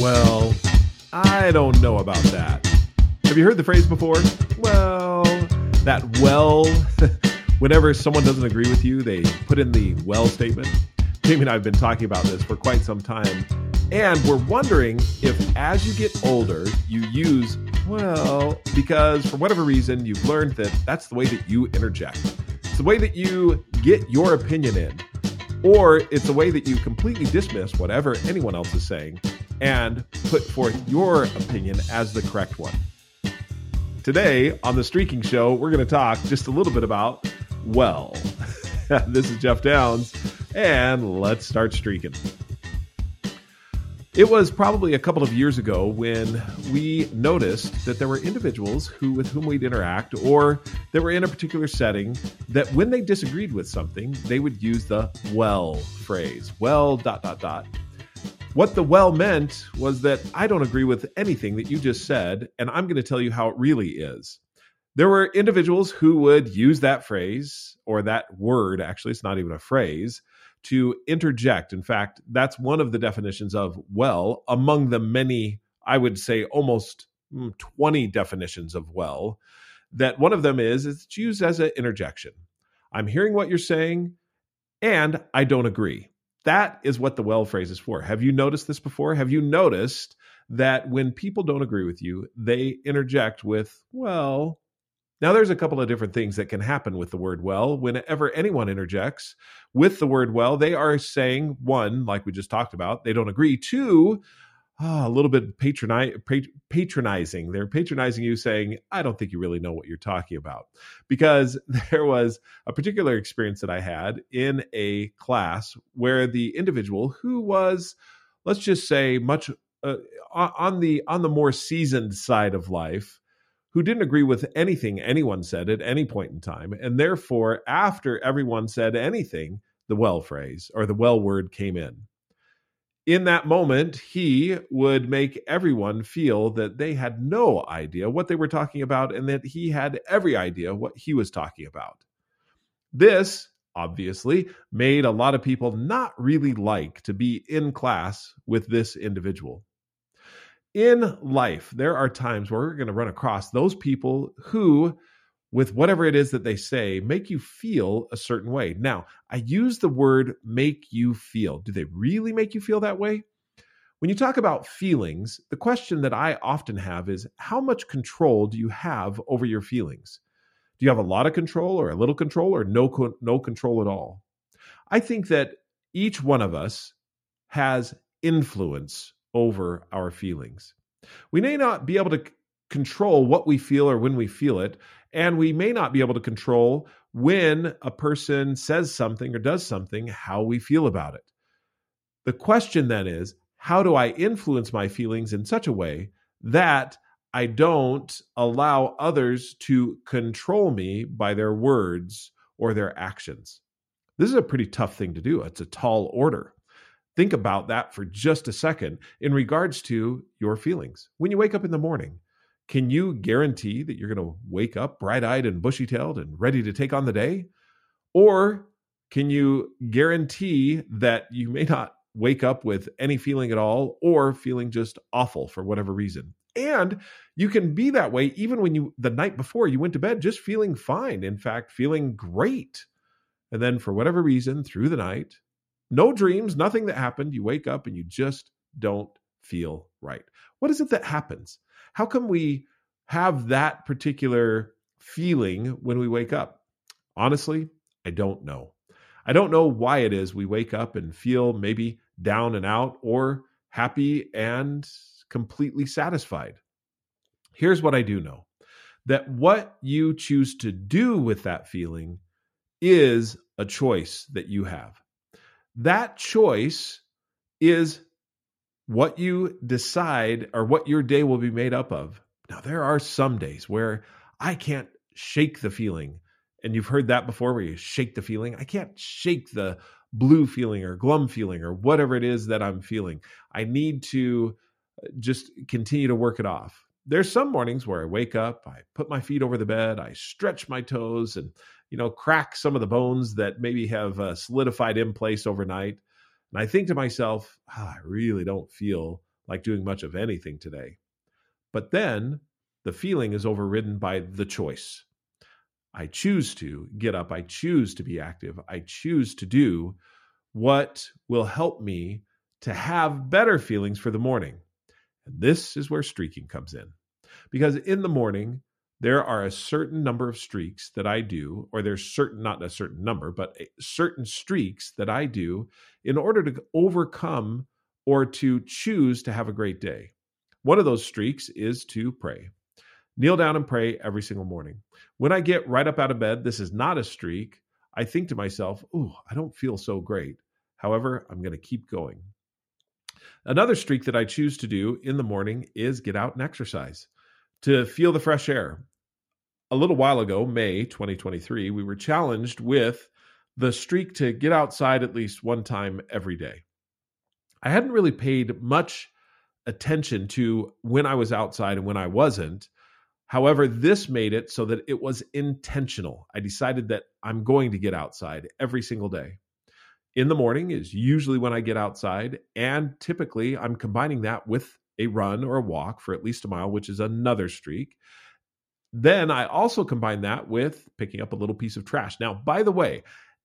Well, I don't know about that. Have you heard the phrase before? Well, that well, whenever someone doesn't agree with you, they put in the well statement. Jamie and I have been talking about this for quite some time, and we're wondering if as you get older, you use well because for whatever reason you've learned that that's the way that you interject. It's the way that you get your opinion in, or it's the way that you completely dismiss whatever anyone else is saying and put forth your opinion as the correct one. Today on the Streaking Show, we're going to talk just a little bit about well. this is Jeff Downs, and let's start streaking. It was probably a couple of years ago when we noticed that there were individuals who with whom we'd interact or that were in a particular setting that when they disagreed with something, they would use the well phrase. Well dot dot dot. What the well meant was that I don't agree with anything that you just said, and I'm going to tell you how it really is. There were individuals who would use that phrase or that word, actually, it's not even a phrase, to interject. In fact, that's one of the definitions of well among the many, I would say almost mm, 20 definitions of well, that one of them is it's used as an interjection. I'm hearing what you're saying and I don't agree. That is what the well phrase is for. Have you noticed this before? Have you noticed that when people don't agree with you, they interject with, well, now, there's a couple of different things that can happen with the word well. Whenever anyone interjects with the word well, they are saying, one, like we just talked about, they don't agree. Two, oh, a little bit patroni- patronizing. They're patronizing you, saying, I don't think you really know what you're talking about. Because there was a particular experience that I had in a class where the individual who was, let's just say, much uh, on the on the more seasoned side of life who didn't agree with anything anyone said at any point in time. And therefore, after everyone said anything, the well phrase or the well word came in. In that moment, he would make everyone feel that they had no idea what they were talking about and that he had every idea what he was talking about. This obviously made a lot of people not really like to be in class with this individual in life, there are times where we're going to run across those people who, with whatever it is that they say, make you feel a certain way. Now, I use the word make you feel. Do they really make you feel that way? When you talk about feelings, the question that I often have is how much control do you have over your feelings? Do you have a lot of control or a little control or no no control at all? I think that each one of us has influence over our feelings. We may not be able to control what we feel or when we feel it, and we may not be able to control when a person says something or does something, how we feel about it. The question then is how do I influence my feelings in such a way that I don't allow others to control me by their words or their actions? This is a pretty tough thing to do. It's a tall order. Think about that for just a second in regards to your feelings. When you wake up in the morning, can you guarantee that you're going to wake up bright eyed and bushy tailed and ready to take on the day? Or can you guarantee that you may not wake up with any feeling at all or feeling just awful for whatever reason? And you can be that way even when you, the night before you went to bed, just feeling fine. In fact, feeling great. And then for whatever reason, through the night, no dreams, nothing that happened. You wake up and you just don't feel right. What is it that happens? How come we have that particular feeling when we wake up? Honestly, I don't know. I don't know why it is we wake up and feel maybe down and out or happy and completely satisfied. Here's what I do know that what you choose to do with that feeling is a choice that you have. That choice is what you decide or what your day will be made up of. Now, there are some days where I can't shake the feeling. And you've heard that before where you shake the feeling. I can't shake the blue feeling or glum feeling or whatever it is that I'm feeling. I need to uh, just continue to work it off. There's some mornings where I wake up, I put my feet over the bed, I stretch my toes, and you know, crack some of the bones that maybe have uh, solidified in place overnight. And I think to myself, oh, I really don't feel like doing much of anything today. But then the feeling is overridden by the choice. I choose to get up. I choose to be active. I choose to do what will help me to have better feelings for the morning. And this is where streaking comes in. Because in the morning, there are a certain number of streaks that I do, or there's certain, not a certain number, but certain streaks that I do in order to overcome or to choose to have a great day. One of those streaks is to pray. Kneel down and pray every single morning. When I get right up out of bed, this is not a streak. I think to myself, oh, I don't feel so great. However, I'm going to keep going. Another streak that I choose to do in the morning is get out and exercise to feel the fresh air. A little while ago, May 2023, we were challenged with the streak to get outside at least one time every day. I hadn't really paid much attention to when I was outside and when I wasn't. However, this made it so that it was intentional. I decided that I'm going to get outside every single day. In the morning is usually when I get outside, and typically I'm combining that with a run or a walk for at least a mile, which is another streak. Then I also combine that with picking up a little piece of trash. Now, by the way,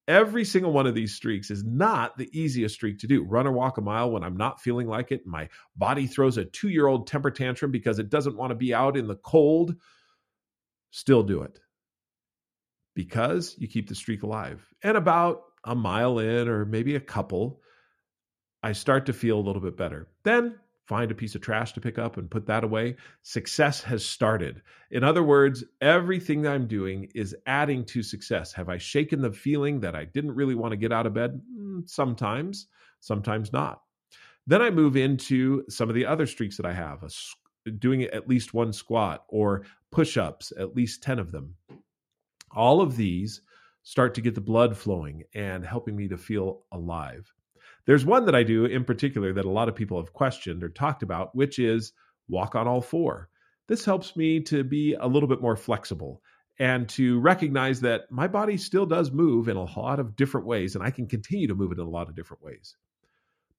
Every single one of these streaks is not the easiest streak to do. Run or walk a mile when I'm not feeling like it. My body throws a two year old temper tantrum because it doesn't want to be out in the cold. Still do it because you keep the streak alive. And about a mile in, or maybe a couple, I start to feel a little bit better. Then find a piece of trash to pick up and put that away. Success has started. In other words, everything that I'm doing is adding to success. Have I shaken the feeling that I didn't really want to get out of bed? Mm, sometimes, sometimes not. Then I move into some of the other streaks that I have, doing at least one squat or push ups, at least 10 of them. All of these start to get the blood flowing and helping me to feel alive. There's one that I do in particular that a lot of people have questioned or talked about, which is walk on all four. This helps me to be a little bit more flexible and to recognize that my body still does move in a lot of different ways, and I can continue to move it in a lot of different ways.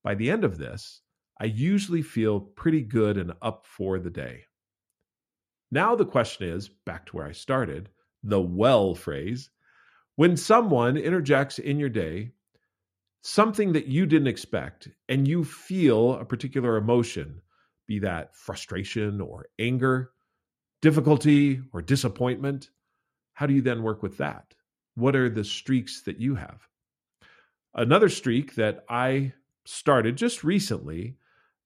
By the end of this, I usually feel pretty good and up for the day. Now, the question is back to where I started the well phrase. When someone interjects in your day something that you didn't expect and you feel a particular emotion, be that frustration or anger, difficulty or disappointment, how do you then work with that? What are the streaks that you have? Another streak that I started just recently,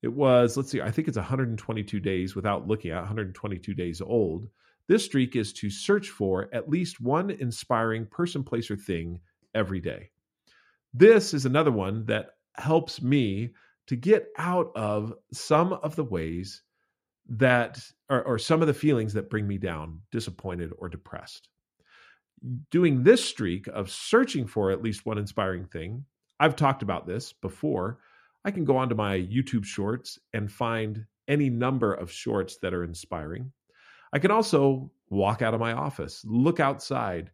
it was, let's see, I think it's 122 days without looking at 122 days old. This streak is to search for at least one inspiring person, place, or thing every day. This is another one that helps me to get out of some of the ways that, or, or some of the feelings that bring me down, disappointed or depressed. Doing this streak of searching for at least one inspiring thing, I've talked about this before. I can go onto my YouTube shorts and find any number of shorts that are inspiring. I can also walk out of my office, look outside,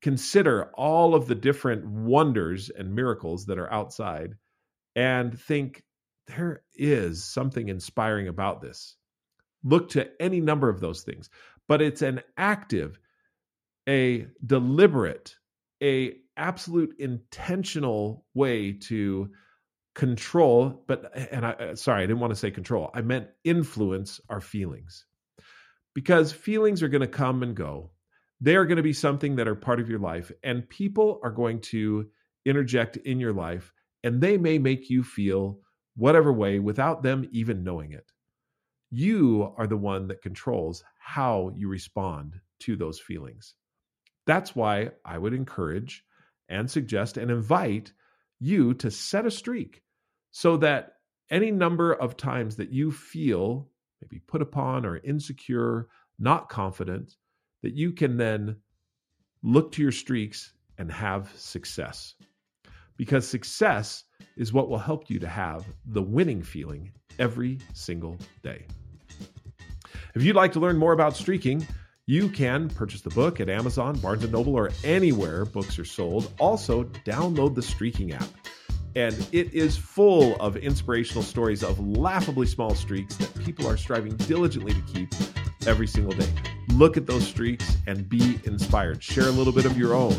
consider all of the different wonders and miracles that are outside and think there is something inspiring about this. Look to any number of those things, but it's an active, a deliberate, a absolute intentional way to control but and i uh, sorry i didn't want to say control i meant influence our feelings because feelings are going to come and go they are going to be something that are part of your life, and people are going to interject in your life, and they may make you feel whatever way without them even knowing it. You are the one that controls how you respond to those feelings. That's why I would encourage and suggest and invite you to set a streak so that any number of times that you feel maybe put upon or insecure, not confident, that you can then look to your streaks and have success. Because success is what will help you to have the winning feeling every single day. If you'd like to learn more about streaking, you can purchase the book at Amazon, Barnes & Noble, or anywhere books are sold. Also, download the Streaking app. And it is full of inspirational stories of laughably small streaks that people are striving diligently to keep every single day. Look at those streaks and be inspired. Share a little bit of your own.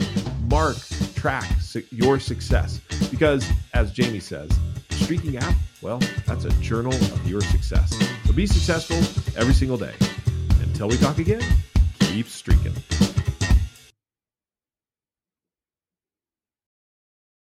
Mark, track your success. Because, as Jamie says, streaking app, well, that's a journal of your success. So be successful every single day. Until we talk again, keep streaking.